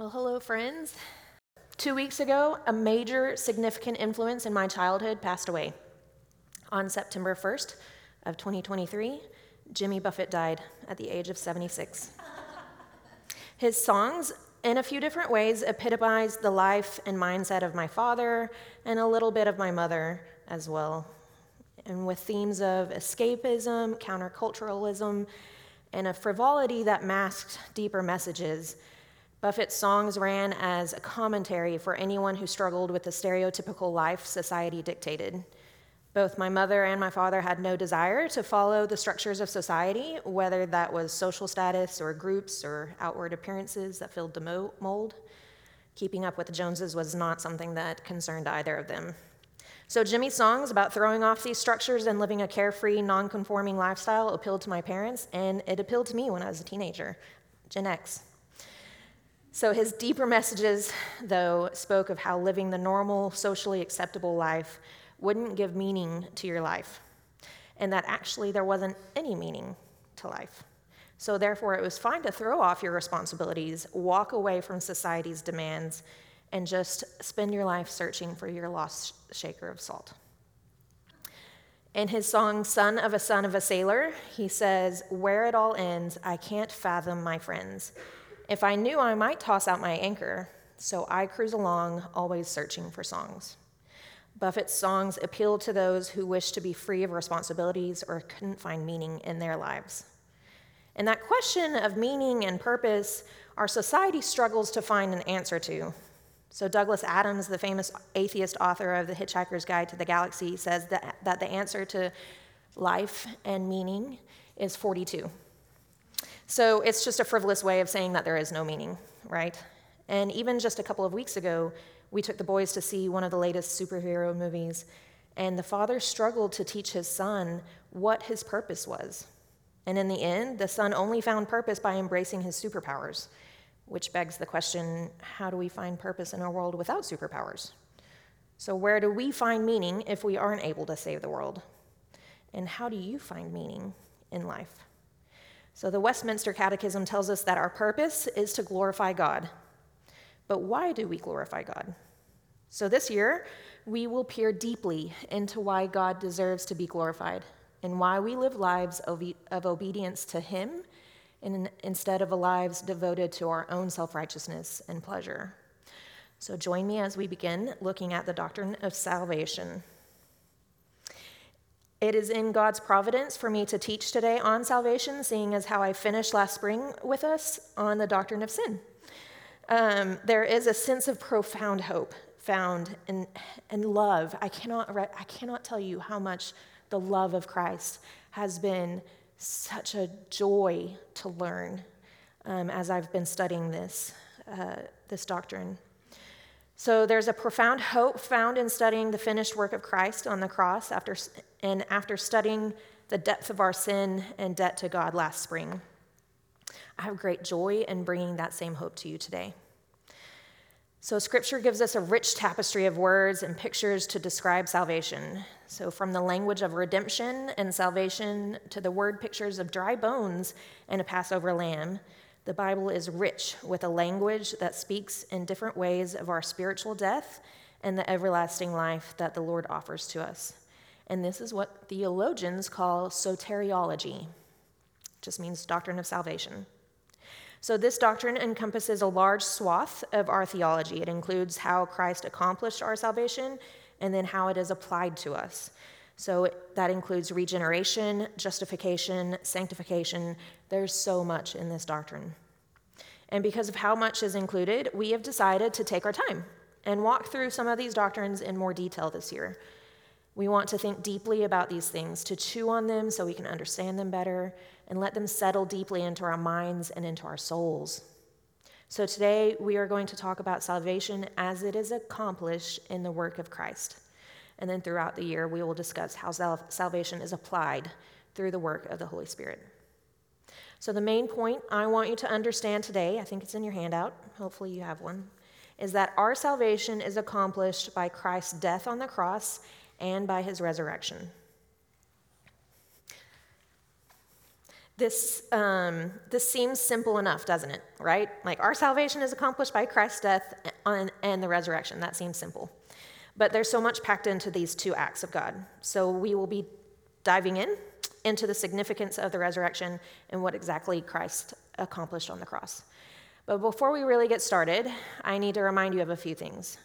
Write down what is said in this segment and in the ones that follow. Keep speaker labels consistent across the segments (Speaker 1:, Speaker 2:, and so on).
Speaker 1: Well, hello, friends. Two weeks ago, a major significant influence in my childhood passed away. On September 1st of 2023, Jimmy Buffett died at the age of 76. His songs, in a few different ways, epitomize the life and mindset of my father and a little bit of my mother as well. And with themes of escapism, counterculturalism, and a frivolity that masked deeper messages, Buffett's songs ran as a commentary for anyone who struggled with the stereotypical life society dictated. Both my mother and my father had no desire to follow the structures of society, whether that was social status or groups or outward appearances that filled the mold. Keeping up with the Joneses was not something that concerned either of them. So Jimmy's songs about throwing off these structures and living a carefree, non-conforming lifestyle appealed to my parents, and it appealed to me when I was a teenager, Gen X. So his deeper messages, though, spoke of how living the normal, socially acceptable life wouldn't give meaning to your life, and that actually there wasn't any meaning to life. So, therefore, it was fine to throw off your responsibilities, walk away from society's demands, and just spend your life searching for your lost shaker of salt. In his song, Son of a Son of a Sailor, he says, Where it all ends, I can't fathom, my friends. If I knew, I might toss out my anchor, so I cruise along, always searching for songs. Buffett's songs appeal to those who wish to be free of responsibilities or couldn't find meaning in their lives. And that question of meaning and purpose, our society struggles to find an answer to. So, Douglas Adams, the famous atheist author of The Hitchhiker's Guide to the Galaxy, says that, that the answer to life and meaning is 42. So it's just a frivolous way of saying that there is no meaning, right? And even just a couple of weeks ago, we took the boys to see one of the latest superhero movies, and the father struggled to teach his son what his purpose was. And in the end, the son only found purpose by embracing his superpowers, which begs the question how do we find purpose in a world without superpowers? So, where do we find meaning if we aren't able to save the world? And how do you find meaning in life? So the Westminster Catechism tells us that our purpose is to glorify God. But why do we glorify God? So this year, we will peer deeply into why God deserves to be glorified and why we live lives of, obedience to Him instead of lives devoted to our own self righteousness and pleasure. So join me as we begin looking at the doctrine of salvation. It is in God's providence for me to teach today on salvation, seeing as how I finished last spring with us on the doctrine of sin. Um, there is a sense of profound hope found in, in love. I cannot, I cannot tell you how much the love of Christ has been such a joy to learn um, as I've been studying this, uh, this doctrine. So there's a profound hope found in studying the finished work of Christ on the cross after, and after studying the depth of our sin and debt to God last spring. I have great joy in bringing that same hope to you today. So, Scripture gives us a rich tapestry of words and pictures to describe salvation. So, from the language of redemption and salvation to the word pictures of dry bones and a Passover lamb, the Bible is rich with a language that speaks in different ways of our spiritual death and the everlasting life that the Lord offers to us. And this is what theologians call soteriology, just means doctrine of salvation. So, this doctrine encompasses a large swath of our theology. It includes how Christ accomplished our salvation and then how it is applied to us. So that includes regeneration, justification, sanctification. There's so much in this doctrine. And because of how much is included, we have decided to take our time and walk through some of these doctrines in more detail this year. We want to think deeply about these things, to chew on them so we can understand them better, and let them settle deeply into our minds and into our souls. So today we are going to talk about salvation as it is accomplished in the work of Christ. And then throughout the year, we will discuss how sal- salvation is applied through the work of the Holy Spirit. So, the main point I want you to understand today, I think it's in your handout, hopefully you have one, is that our salvation is accomplished by Christ's death on the cross and by his resurrection. this, um, this seems simple enough, doesn't it? Right? Like our salvation is accomplished by Christ's death and the resurrection. That seems simple. But there's so much packed into these two acts of God. So we will be diving in into the significance of the resurrection and what exactly Christ accomplished on the cross. But before we really get started, I need to remind you of a few things.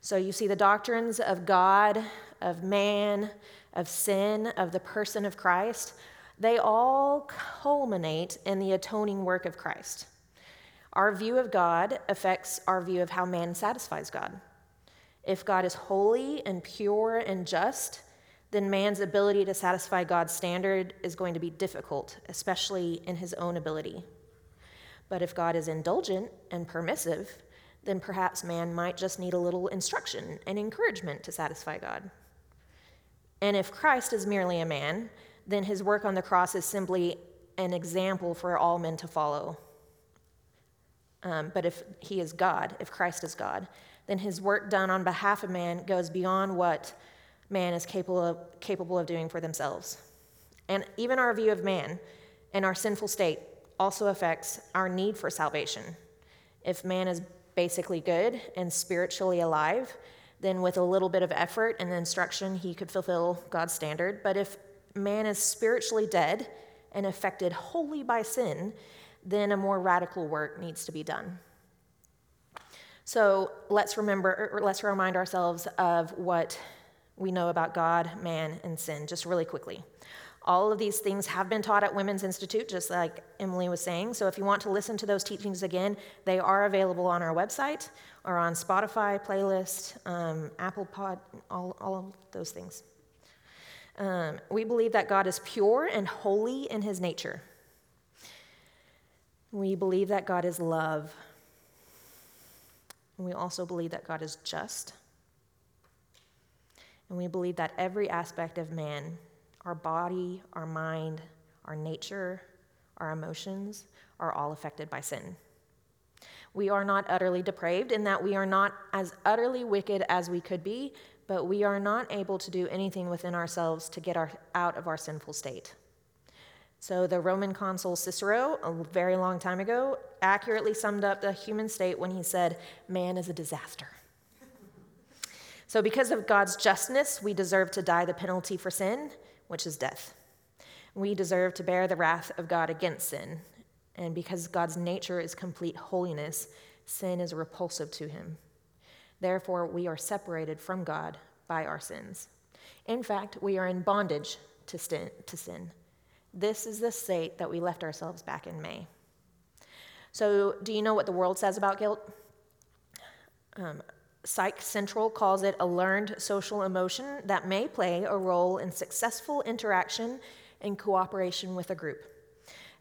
Speaker 1: So you see the doctrines of God, of man, of sin, of the person of Christ, they all culminate in the atoning work of Christ. Our view of God affects our view of how man satisfies God. If God is holy and pure and just, then man's ability to satisfy God's standard is going to be difficult, especially in his own ability. But if God is indulgent and permissive, then perhaps man might just need a little instruction and encouragement to satisfy God. And if Christ is merely a man, then his work on the cross is simply an example for all men to follow. Um, but if he is God, if Christ is God, then his work done on behalf of man goes beyond what man is capable of, capable of doing for themselves. And even our view of man and our sinful state also affects our need for salvation. If man is basically good and spiritually alive, then with a little bit of effort and instruction, he could fulfill God's standard. But if man is spiritually dead and affected wholly by sin, then a more radical work needs to be done. So let's remember, let's remind ourselves of what we know about God, man, and sin, just really quickly. All of these things have been taught at Women's Institute, just like Emily was saying. So if you want to listen to those teachings again, they are available on our website or on Spotify playlist, um, Apple Pod, all, all of those things. Um, we believe that God is pure and holy in his nature. We believe that God is love. And we also believe that God is just. And we believe that every aspect of man, our body, our mind, our nature, our emotions, are all affected by sin. We are not utterly depraved in that we are not as utterly wicked as we could be, but we are not able to do anything within ourselves to get our, out of our sinful state. So, the Roman consul Cicero, a very long time ago, accurately summed up the human state when he said, Man is a disaster. so, because of God's justness, we deserve to die the penalty for sin, which is death. We deserve to bear the wrath of God against sin. And because God's nature is complete holiness, sin is repulsive to him. Therefore, we are separated from God by our sins. In fact, we are in bondage to sin. This is the state that we left ourselves back in May. So, do you know what the world says about guilt? Um, Psych Central calls it a learned social emotion that may play a role in successful interaction and cooperation with a group.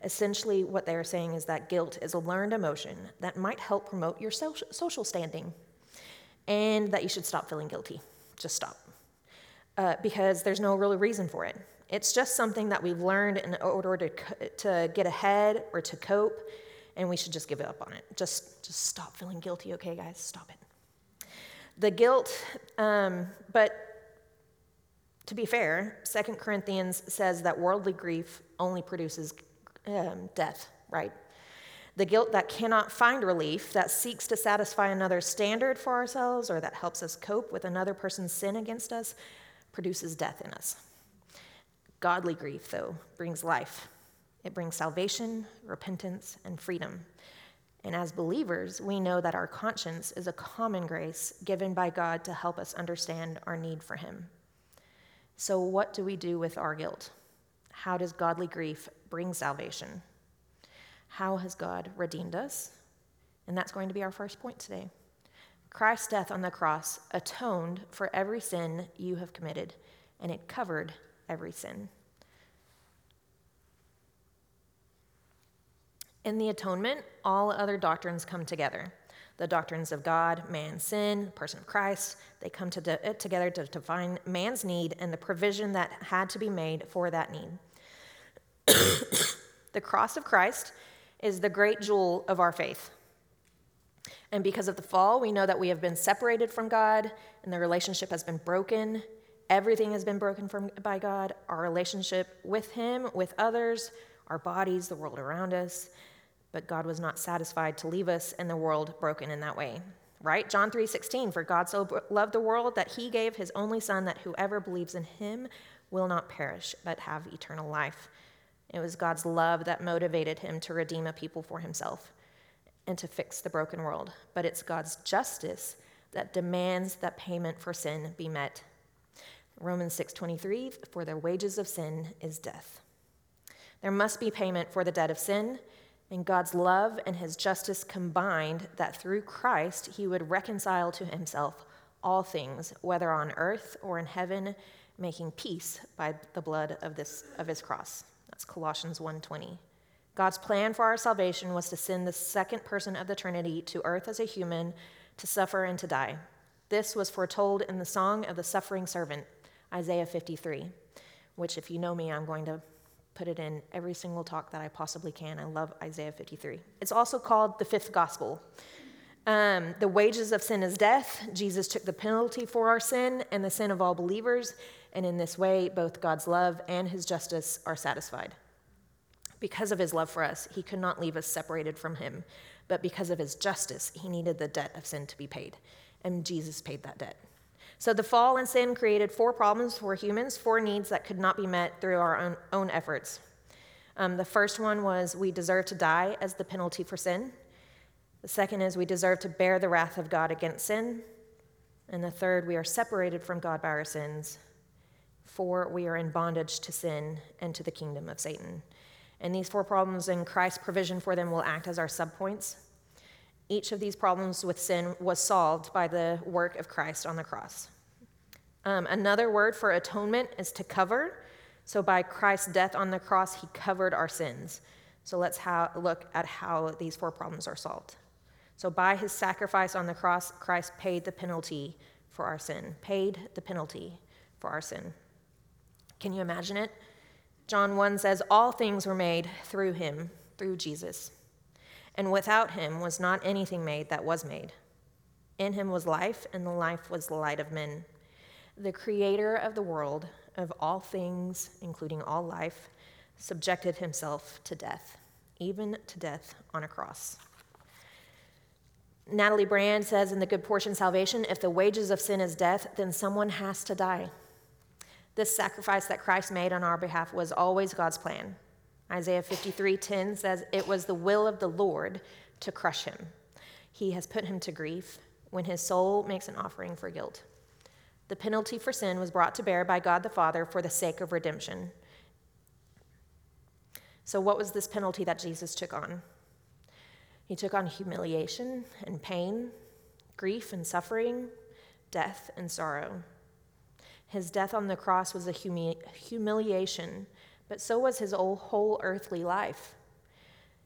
Speaker 1: Essentially, what they are saying is that guilt is a learned emotion that might help promote your social standing and that you should stop feeling guilty. Just stop. Uh, because there's no real reason for it. It's just something that we've learned in order to, to get ahead or to cope, and we should just give up on it. Just, just stop feeling guilty, okay, guys? Stop it. The guilt, um, but to be fair, Second Corinthians says that worldly grief only produces um, death, right? The guilt that cannot find relief, that seeks to satisfy another standard for ourselves, or that helps us cope with another person's sin against us, produces death in us. Godly grief, though, brings life. It brings salvation, repentance, and freedom. And as believers, we know that our conscience is a common grace given by God to help us understand our need for Him. So, what do we do with our guilt? How does godly grief bring salvation? How has God redeemed us? And that's going to be our first point today. Christ's death on the cross atoned for every sin you have committed, and it covered every sin. In the atonement, all other doctrines come together. The doctrines of God, man, sin, person of Christ, they come to de- eh, together to define man's need and the provision that had to be made for that need. the cross of Christ is the great jewel of our faith. And because of the fall, we know that we have been separated from God and the relationship has been broken. Everything has been broken from, by God our relationship with Him, with others, our bodies, the world around us, but God was not satisfied to leave us in the world broken in that way. Right? John 3:16 for God so loved the world that he gave his only son that whoever believes in him will not perish but have eternal life. It was God's love that motivated him to redeem a people for himself and to fix the broken world, but it's God's justice that demands that payment for sin be met. Romans 6:23 for the wages of sin is death. There must be payment for the debt of sin, and God's love and his justice combined that through Christ he would reconcile to himself all things, whether on earth or in heaven, making peace by the blood of this of his cross. That's Colossians 1:20. God's plan for our salvation was to send the second person of the Trinity to earth as a human to suffer and to die. This was foretold in the song of the suffering servant, Isaiah 53, which, if you know me, I'm going to put it in every single talk that I possibly can. I love Isaiah 53. It's also called the fifth gospel. Um, the wages of sin is death. Jesus took the penalty for our sin and the sin of all believers, and in this way, both God's love and his justice are satisfied. Because of his love for us, he could not leave us separated from him, but because of his justice, he needed the debt of sin to be paid, and Jesus paid that debt. So the fall and sin created four problems for humans, four needs that could not be met through our own, own efforts. Um, the first one was we deserve to die as the penalty for sin. The second is we deserve to bear the wrath of God against sin. And the third, we are separated from God by our sins. Four, we are in bondage to sin and to the kingdom of Satan. And these four problems and Christ's provision for them will act as our subpoints. Each of these problems with sin was solved by the work of Christ on the cross. Um, another word for atonement is to cover. So, by Christ's death on the cross, he covered our sins. So, let's look at how these four problems are solved. So, by his sacrifice on the cross, Christ paid the penalty for our sin, paid the penalty for our sin. Can you imagine it? John 1 says, All things were made through him, through Jesus. And without him was not anything made that was made. In him was life, and the life was the light of men. The creator of the world, of all things, including all life, subjected himself to death, even to death on a cross. Natalie Brand says in The Good Portion Salvation if the wages of sin is death, then someone has to die. This sacrifice that Christ made on our behalf was always God's plan. Isaiah 53:10 says it was the will of the Lord to crush him. He has put him to grief when his soul makes an offering for guilt. The penalty for sin was brought to bear by God the Father for the sake of redemption. So what was this penalty that Jesus took on? He took on humiliation and pain, grief and suffering, death and sorrow. His death on the cross was a humi- humiliation, but so was his whole earthly life.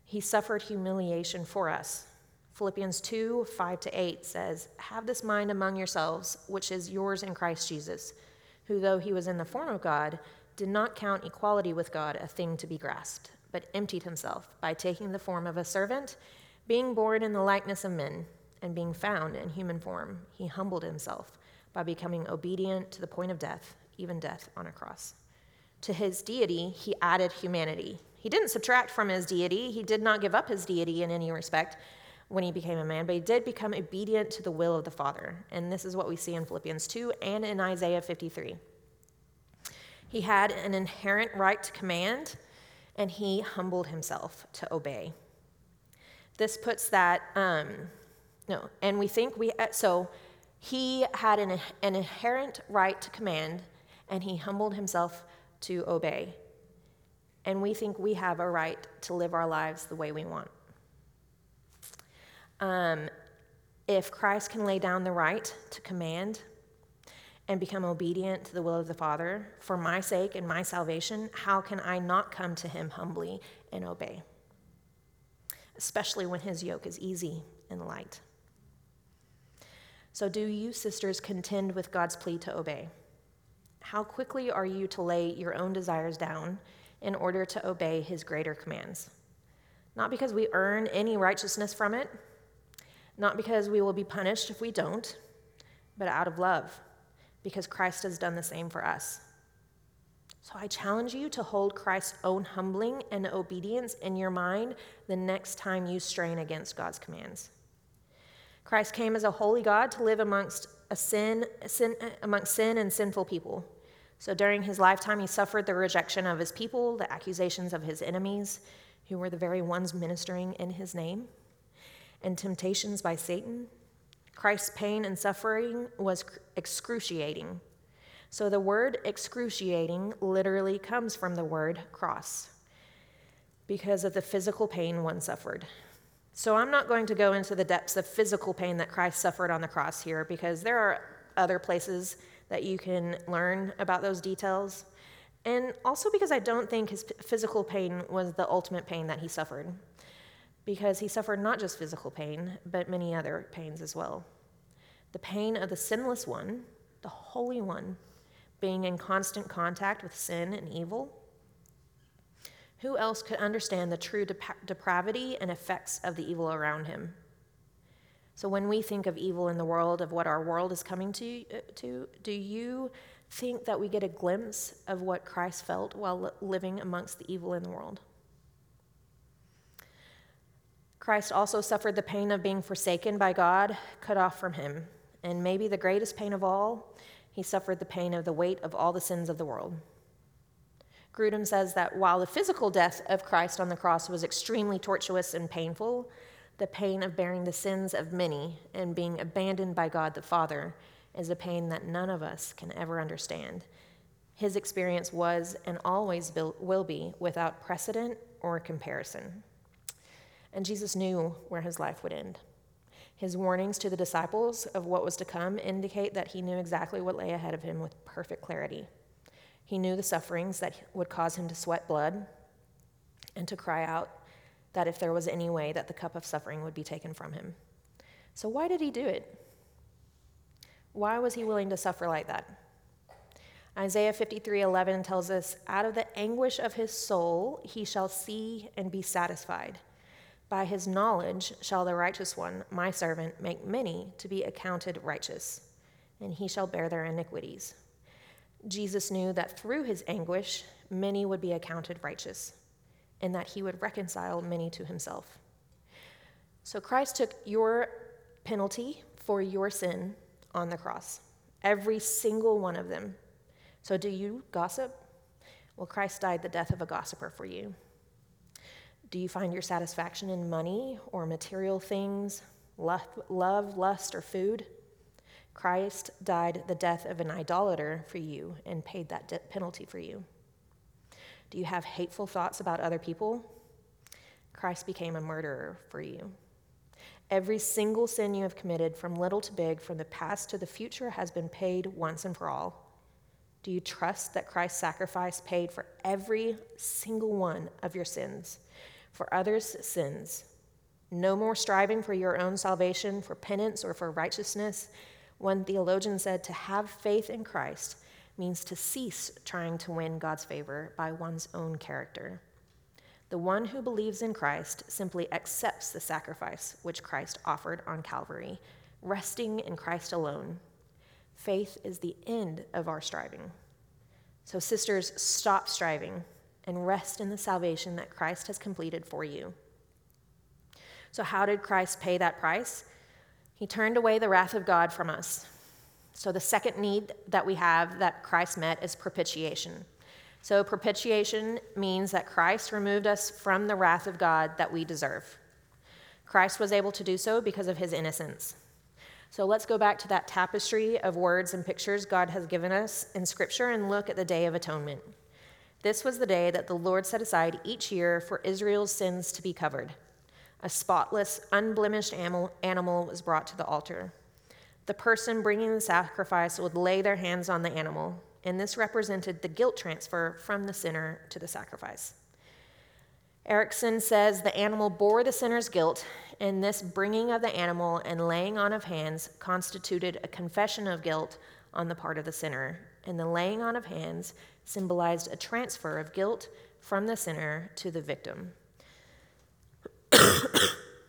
Speaker 1: He suffered humiliation for us. Philippians 2 5 to 8 says, Have this mind among yourselves, which is yours in Christ Jesus, who, though he was in the form of God, did not count equality with God a thing to be grasped, but emptied himself by taking the form of a servant, being born in the likeness of men, and being found in human form. He humbled himself by becoming obedient to the point of death, even death on a cross. To his deity, he added humanity. He didn't subtract from his deity, he did not give up his deity in any respect when he became a man, but he did become obedient to the will of the Father. And this is what we see in Philippians 2 and in Isaiah 53. He had an inherent right to command, and he humbled himself to obey. This puts that, um, no, and we think we, so he had an, an inherent right to command, and he humbled himself to obey. And we think we have a right to live our lives the way we want. Um, if Christ can lay down the right to command and become obedient to the will of the Father for my sake and my salvation, how can I not come to him humbly and obey? Especially when his yoke is easy and light. So, do you, sisters, contend with God's plea to obey? How quickly are you to lay your own desires down in order to obey his greater commands? Not because we earn any righteousness from it, not because we will be punished if we don't, but out of love, because Christ has done the same for us. So I challenge you to hold Christ's own humbling and obedience in your mind the next time you strain against God's commands. Christ came as a holy God to live amongst a sin, sin amongst sin and sinful people. So during his lifetime, he suffered the rejection of his people, the accusations of his enemies, who were the very ones ministering in his name, and temptations by Satan. Christ's pain and suffering was excruciating. So the word excruciating literally comes from the word cross because of the physical pain one suffered. So I'm not going to go into the depths of physical pain that Christ suffered on the cross here because there are other places that you can learn about those details. And also because I don't think his physical pain was the ultimate pain that he suffered, because he suffered not just physical pain, but many other pains as well. The pain of the sinless one, the Holy One, being in constant contact with sin and evil? Who else could understand the true dep- depravity and effects of the evil around him? So, when we think of evil in the world, of what our world is coming to, uh, to do you think that we get a glimpse of what Christ felt while living amongst the evil in the world? Christ also suffered the pain of being forsaken by God, cut off from Him. And maybe the greatest pain of all he suffered the pain of the weight of all the sins of the world. Grudem says that while the physical death of Christ on the cross was extremely tortuous and painful, the pain of bearing the sins of many and being abandoned by God the Father is a pain that none of us can ever understand. His experience was and always will be without precedent or comparison. And Jesus knew where his life would end. His warnings to the disciples of what was to come indicate that he knew exactly what lay ahead of him with perfect clarity. He knew the sufferings that would cause him to sweat blood and to cry out that if there was any way that the cup of suffering would be taken from him. So why did he do it? Why was he willing to suffer like that? Isaiah 53:11 tells us, "Out of the anguish of his soul he shall see and be satisfied." By his knowledge shall the righteous one, my servant, make many to be accounted righteous, and he shall bear their iniquities. Jesus knew that through his anguish, many would be accounted righteous, and that he would reconcile many to himself. So Christ took your penalty for your sin on the cross, every single one of them. So do you gossip? Well, Christ died the death of a gossiper for you. Do you find your satisfaction in money or material things, love, lust, or food? Christ died the death of an idolater for you and paid that penalty for you. Do you have hateful thoughts about other people? Christ became a murderer for you. Every single sin you have committed, from little to big, from the past to the future, has been paid once and for all. Do you trust that Christ's sacrifice paid for every single one of your sins? for others' sins. No more striving for your own salvation, for penance, or for righteousness. One theologian said to have faith in Christ means to cease trying to win God's favor by one's own character. The one who believes in Christ simply accepts the sacrifice which Christ offered on Calvary, resting in Christ alone. Faith is the end of our striving. So, sisters, stop striving and rest in the salvation that Christ has completed for you. So, how did Christ pay that price? He turned away the wrath of God from us. So, the second need that we have that Christ met is propitiation. So, propitiation means that Christ removed us from the wrath of God that we deserve. Christ was able to do so because of his innocence. So, let's go back to that tapestry of words and pictures God has given us in Scripture and look at the Day of Atonement. This was the day that the Lord set aside each year for Israel's sins to be covered. A spotless, unblemished animal was brought to the altar. The person bringing the sacrifice would lay their hands on the animal, and this represented the guilt transfer from the sinner to the sacrifice. Erickson says the animal bore the sinner's guilt, and this bringing of the animal and laying on of hands constituted a confession of guilt on the part of the sinner, and the laying on of hands symbolized a transfer of guilt from the sinner to the victim.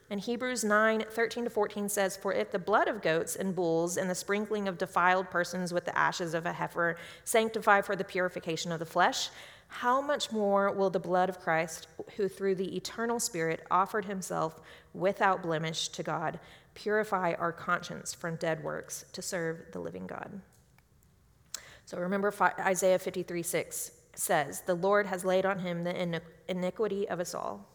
Speaker 1: And Hebrews 9 13 to 14 says, For if the blood of goats and bulls and the sprinkling of defiled persons with the ashes of a heifer sanctify for the purification of the flesh, how much more will the blood of Christ, who through the eternal Spirit offered himself without blemish to God, purify our conscience from dead works to serve the living God? So remember Isaiah 53 6 says, The Lord has laid on him the iniquity of us all.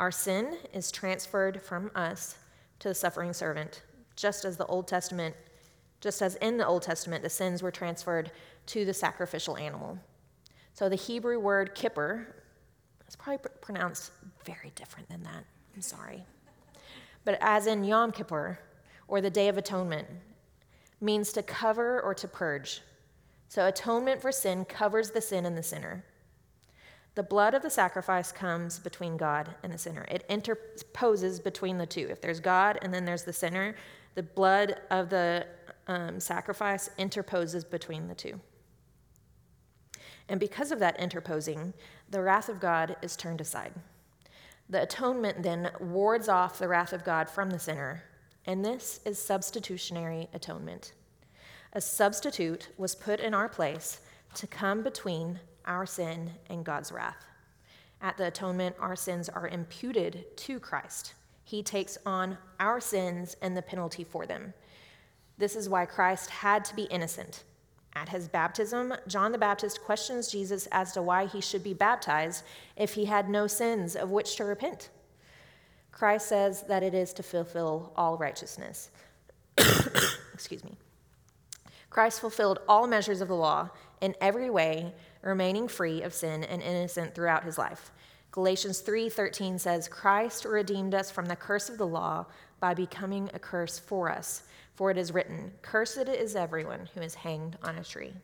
Speaker 1: Our sin is transferred from us to the suffering servant, just as the Old Testament, just as in the Old Testament, the sins were transferred to the sacrificial animal. So the Hebrew word kippur is probably pronounced very different than that. I'm sorry. But as in Yom Kippur, or the Day of Atonement, means to cover or to purge. So atonement for sin covers the sin in the sinner. The blood of the sacrifice comes between God and the sinner. It interposes between the two. If there's God and then there's the sinner, the blood of the um, sacrifice interposes between the two. And because of that interposing, the wrath of God is turned aside. The atonement then wards off the wrath of God from the sinner, and this is substitutionary atonement. A substitute was put in our place to come between our sin and God's wrath. At the atonement, our sins are imputed to Christ. He takes on our sins and the penalty for them. This is why Christ had to be innocent. At his baptism, John the Baptist questions Jesus as to why he should be baptized if he had no sins of which to repent. Christ says that it is to fulfill all righteousness. Excuse me. Christ fulfilled all measures of the law in every way, remaining free of sin and innocent throughout his life. Galatians 3:13 says, "Christ redeemed us from the curse of the law by becoming a curse for us, for it is written, cursed is everyone who is hanged on a tree."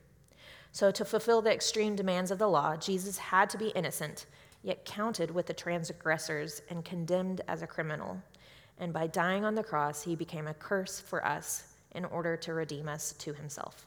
Speaker 1: So to fulfill the extreme demands of the law, Jesus had to be innocent, yet counted with the transgressors and condemned as a criminal. And by dying on the cross, he became a curse for us in order to redeem us to himself.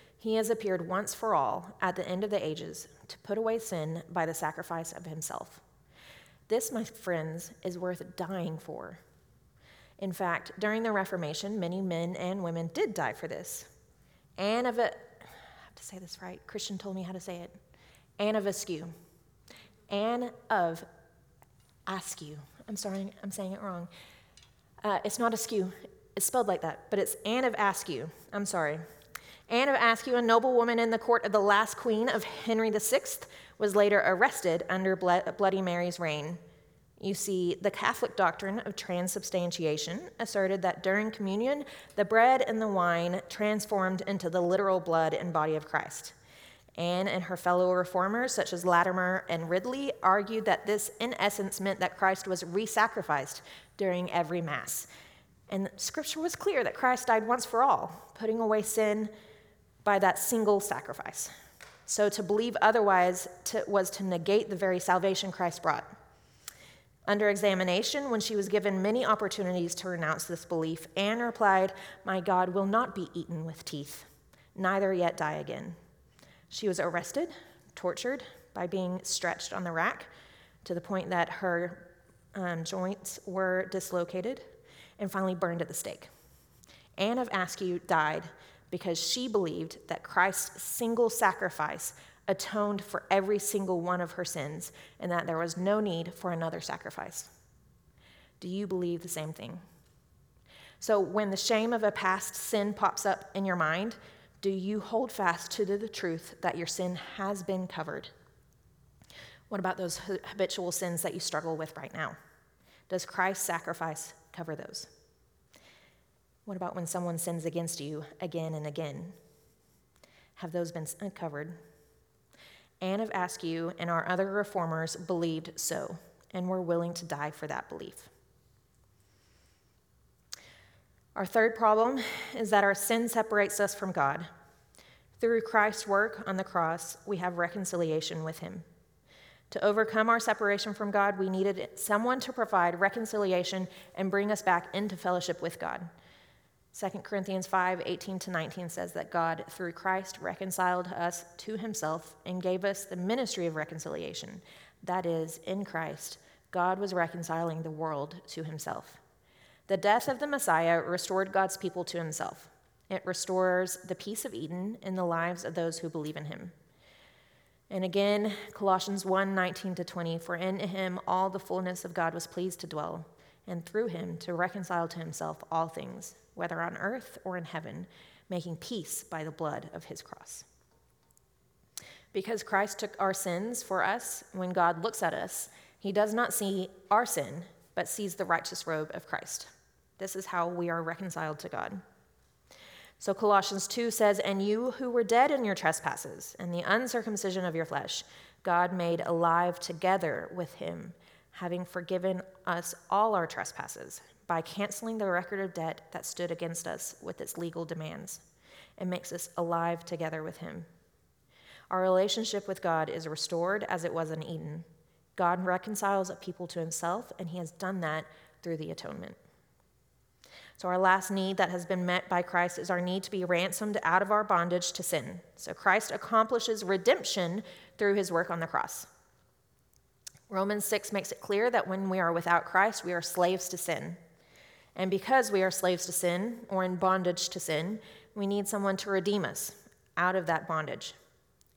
Speaker 1: he has appeared once for all at the end of the ages to put away sin by the sacrifice of himself. This, my friends, is worth dying for. In fact, during the Reformation, many men and women did die for this. Anne of, a, I have to say this right, Christian told me how to say it. Anne of Askew. Anne of Askew. I'm sorry, I'm saying it wrong. Uh, it's not Askew, it's spelled like that, but it's Anne of Askew. I'm sorry. Anne of Askew, a noblewoman in the court of the last queen of Henry VI, was later arrested under Bloody Mary's reign. You see, the Catholic doctrine of transubstantiation asserted that during communion, the bread and the wine transformed into the literal blood and body of Christ. Anne and her fellow reformers, such as Latimer and Ridley, argued that this, in essence, meant that Christ was re sacrificed during every Mass. And scripture was clear that Christ died once for all, putting away sin by that single sacrifice. So to believe otherwise to, was to negate the very salvation Christ brought. Under examination, when she was given many opportunities to renounce this belief, Anne replied, My God will not be eaten with teeth, neither yet die again. She was arrested, tortured by being stretched on the rack to the point that her um, joints were dislocated, and finally burned at the stake. Anne of Askew died because she believed that Christ's single sacrifice atoned for every single one of her sins and that there was no need for another sacrifice. Do you believe the same thing? So, when the shame of a past sin pops up in your mind, do you hold fast to the truth that your sin has been covered? What about those habitual sins that you struggle with right now? Does Christ's sacrifice cover those? What about when someone sins against you again and again? Have those been covered? Anne of Askew and our other reformers believed so and were willing to die for that belief. Our third problem is that our sin separates us from God. Through Christ's work on the cross, we have reconciliation with Him. To overcome our separation from God, we needed someone to provide reconciliation and bring us back into fellowship with God. 2 Corinthians 5 18 to 19 says that God, through Christ, reconciled us to himself and gave us the ministry of reconciliation. That is, in Christ, God was reconciling the world to himself. The death of the Messiah restored God's people to himself. It restores the peace of Eden in the lives of those who believe in him. And again, Colossians 1 19 to 20, for in him all the fullness of God was pleased to dwell, and through him to reconcile to himself all things, whether on earth or in heaven, making peace by the blood of his cross. Because Christ took our sins for us, when God looks at us, he does not see our sin, but sees the righteous robe of Christ. This is how we are reconciled to God. So Colossians 2 says, And you who were dead in your trespasses and the uncircumcision of your flesh, God made alive together with him, having forgiven us all our trespasses by canceling the record of debt that stood against us with its legal demands, and makes us alive together with him. Our relationship with God is restored as it was in Eden. God reconciles a people to himself, and he has done that through the atonement. So, our last need that has been met by Christ is our need to be ransomed out of our bondage to sin. So, Christ accomplishes redemption through his work on the cross. Romans 6 makes it clear that when we are without Christ, we are slaves to sin. And because we are slaves to sin, or in bondage to sin, we need someone to redeem us out of that bondage.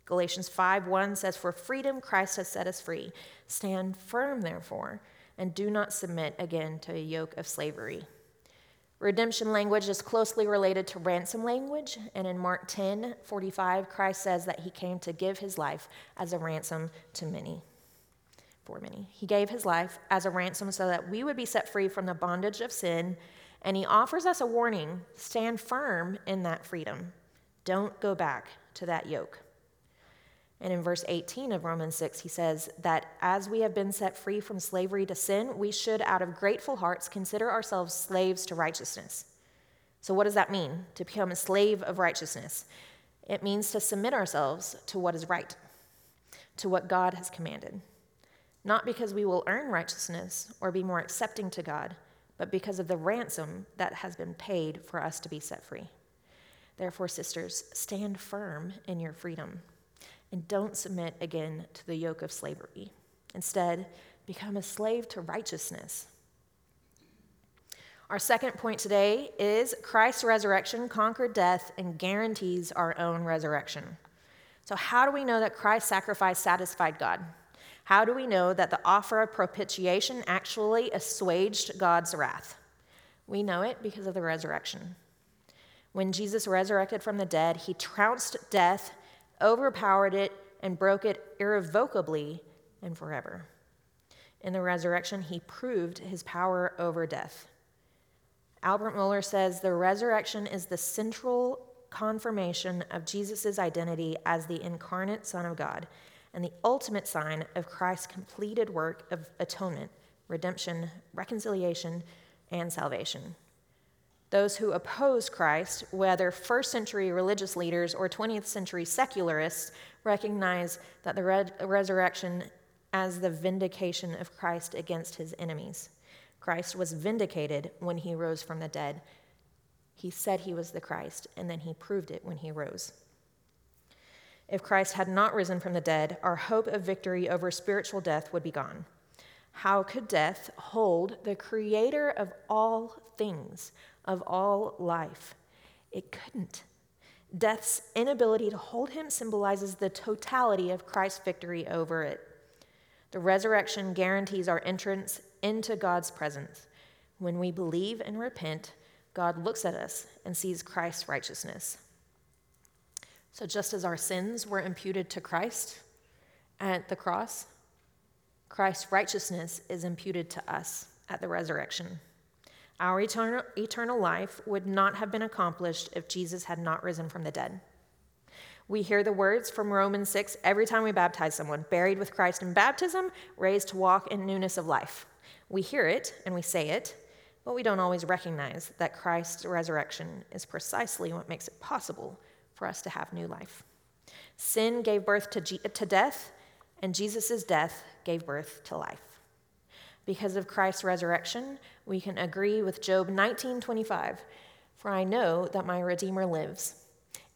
Speaker 1: Galatians 5 1 says, For freedom Christ has set us free. Stand firm, therefore, and do not submit again to a yoke of slavery. Redemption language is closely related to ransom language, and in Mark 10 45, Christ says that he came to give his life as a ransom to many. For many. He gave his life as a ransom so that we would be set free from the bondage of sin, and he offers us a warning stand firm in that freedom. Don't go back to that yoke. And in verse 18 of Romans 6, he says that as we have been set free from slavery to sin, we should, out of grateful hearts, consider ourselves slaves to righteousness. So, what does that mean? To become a slave of righteousness? It means to submit ourselves to what is right, to what God has commanded. Not because we will earn righteousness or be more accepting to God, but because of the ransom that has been paid for us to be set free. Therefore, sisters, stand firm in your freedom and don't submit again to the yoke of slavery. Instead, become a slave to righteousness. Our second point today is Christ's resurrection conquered death and guarantees our own resurrection. So, how do we know that Christ's sacrifice satisfied God? How do we know that the offer of propitiation actually assuaged God's wrath? We know it because of the resurrection. When Jesus resurrected from the dead, he trounced death overpowered it, and broke it irrevocably and forever. In the resurrection, he proved his power over death. Albert Mohler says the resurrection is the central confirmation of Jesus' identity as the incarnate Son of God and the ultimate sign of Christ's completed work of atonement, redemption, reconciliation, and salvation. Those who oppose Christ, whether first century religious leaders or 20th century secularists, recognize that the re- resurrection as the vindication of Christ against his enemies. Christ was vindicated when he rose from the dead. He said he was the Christ, and then he proved it when he rose. If Christ had not risen from the dead, our hope of victory over spiritual death would be gone. How could death hold the creator of all things, of all life. It couldn't. Death's inability to hold him symbolizes the totality of Christ's victory over it. The resurrection guarantees our entrance into God's presence. When we believe and repent, God looks at us and sees Christ's righteousness. So, just as our sins were imputed to Christ at the cross, Christ's righteousness is imputed to us at the resurrection. Our eternal, eternal life would not have been accomplished if Jesus had not risen from the dead. We hear the words from Romans 6 every time we baptize someone buried with Christ in baptism, raised to walk in newness of life. We hear it and we say it, but we don't always recognize that Christ's resurrection is precisely what makes it possible for us to have new life. Sin gave birth to, G- to death, and Jesus' death gave birth to life. Because of Christ's resurrection, we can agree with Job 19:25, "For I know that my Redeemer lives,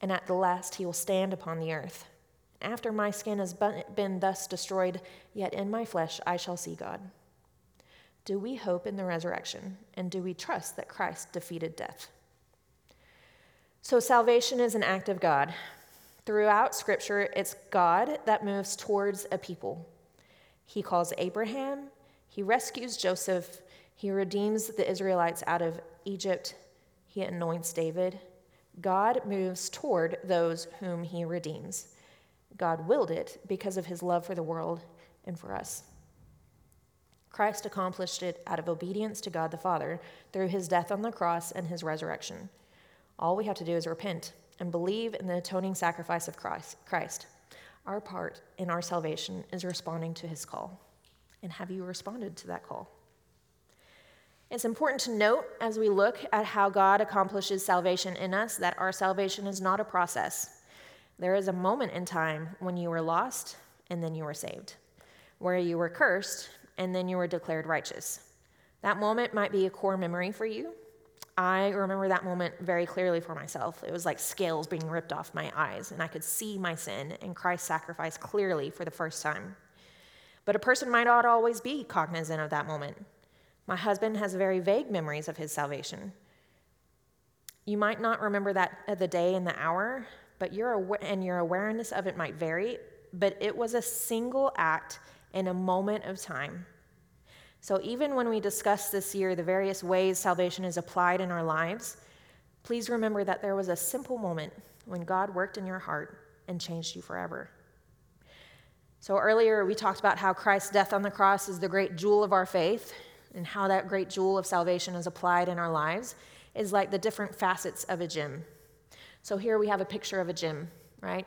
Speaker 1: and at the last he will stand upon the earth. After my skin has been thus destroyed, yet in my flesh I shall see God." Do we hope in the resurrection, and do we trust that Christ defeated death? So, salvation is an act of God. Throughout Scripture, it's God that moves towards a people. He calls Abraham, he rescues Joseph, he redeems the Israelites out of Egypt, he anoints David. God moves toward those whom he redeems. God willed it because of his love for the world and for us. Christ accomplished it out of obedience to God the Father through his death on the cross and his resurrection. All we have to do is repent and believe in the atoning sacrifice of Christ. Our part in our salvation is responding to his call. And have you responded to that call? It's important to note as we look at how God accomplishes salvation in us that our salvation is not a process. There is a moment in time when you were lost and then you were saved, where you were cursed and then you were declared righteous. That moment might be a core memory for you. I remember that moment very clearly for myself. It was like scales being ripped off my eyes, and I could see my sin and Christ's sacrifice clearly for the first time. But a person might not always be cognizant of that moment. My husband has very vague memories of his salvation. You might not remember that uh, the day and the hour, but your and your awareness of it might vary, but it was a single act in a moment of time. So even when we discuss this year the various ways salvation is applied in our lives, please remember that there was a simple moment when God worked in your heart and changed you forever. So, earlier we talked about how Christ's death on the cross is the great jewel of our faith, and how that great jewel of salvation is applied in our lives is like the different facets of a gem. So, here we have a picture of a gem, right?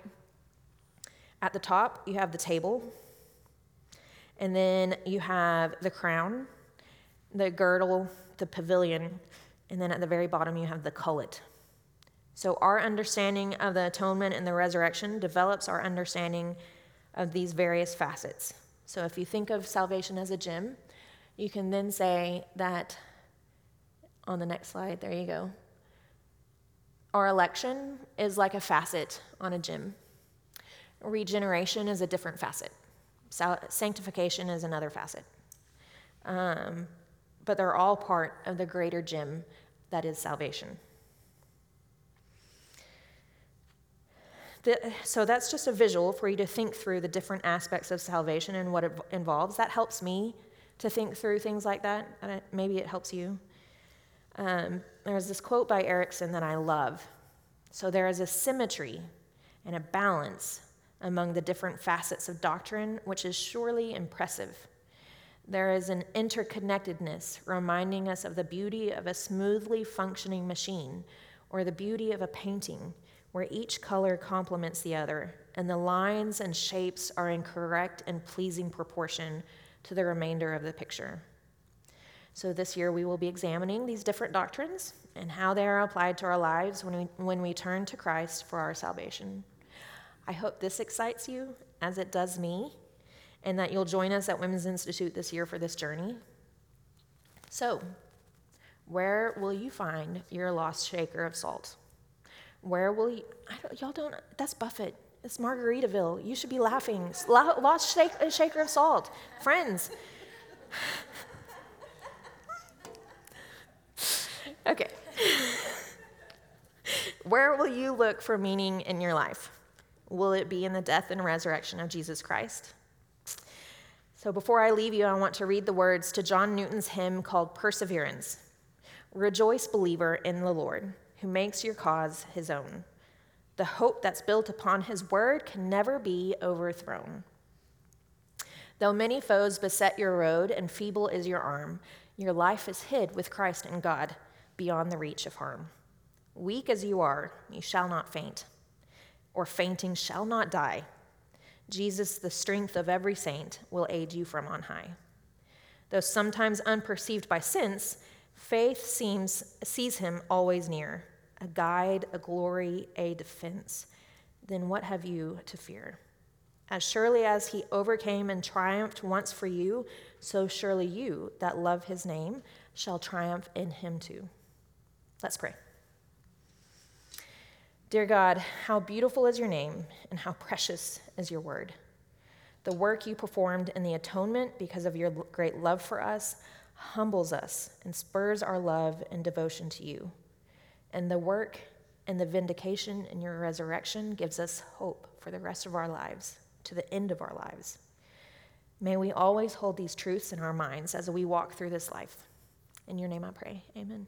Speaker 1: At the top, you have the table, and then you have the crown, the girdle, the pavilion, and then at the very bottom, you have the culet. So, our understanding of the atonement and the resurrection develops our understanding of these various facets. So if you think of salvation as a gem, you can then say that on the next slide, there you go. Our election is like a facet on a gem, Regeneration is a different facet. Sanctification is another facet. Um, but they're all part of the greater gem that is salvation. The, so that's just a visual for you to think through the different aspects of salvation and what it involves. That helps me to think through things like that. And maybe it helps you. Um, there's this quote by Erickson that I love. So there is a symmetry and a balance among the different facets of doctrine, which is surely impressive. There is an interconnectedness reminding us of the beauty of a smoothly functioning machine or the beauty of a painting where each color complements the other, and the lines and shapes are in correct and pleasing proportion to the remainder of the picture. So, this year we will be examining these different doctrines and how they are applied to our lives when we, when we turn to Christ for our salvation. I hope this excites you as it does me, and that you'll join us at Women's Institute this year for this journey. So, where will you find your lost shaker of salt? Where will you? Don't, y'all don't. That's Buffett. It's Margaritaville. You should be laughing. Lost shake, shaker of salt. Friends. okay. Where will you look for meaning in your life? Will it be in the death and resurrection of Jesus Christ? So before I leave you, I want to read the words to John Newton's hymn called Perseverance. Rejoice, believer, in the Lord who makes your cause his own. The hope that's built upon his word can never be overthrown. Though many foes beset your road and feeble is your arm, your life is hid with Christ in God beyond the reach of harm. Weak as you are, you shall not faint, or fainting shall not die. Jesus, the strength of every saint, will aid you from on high. Though sometimes unperceived by sense, Faith seems, sees him always near, a guide, a glory, a defense. Then what have you to fear? As surely as he overcame and triumphed once for you, so surely you that love his name shall triumph in him too. Let's pray. Dear God, how beautiful is your name and how precious is your word. The work you performed in the atonement because of your great love for us humbles us and spurs our love and devotion to you. And the work and the vindication in your resurrection gives us hope for the rest of our lives, to the end of our lives. May we always hold these truths in our minds as we walk through this life. In your name I pray. Amen.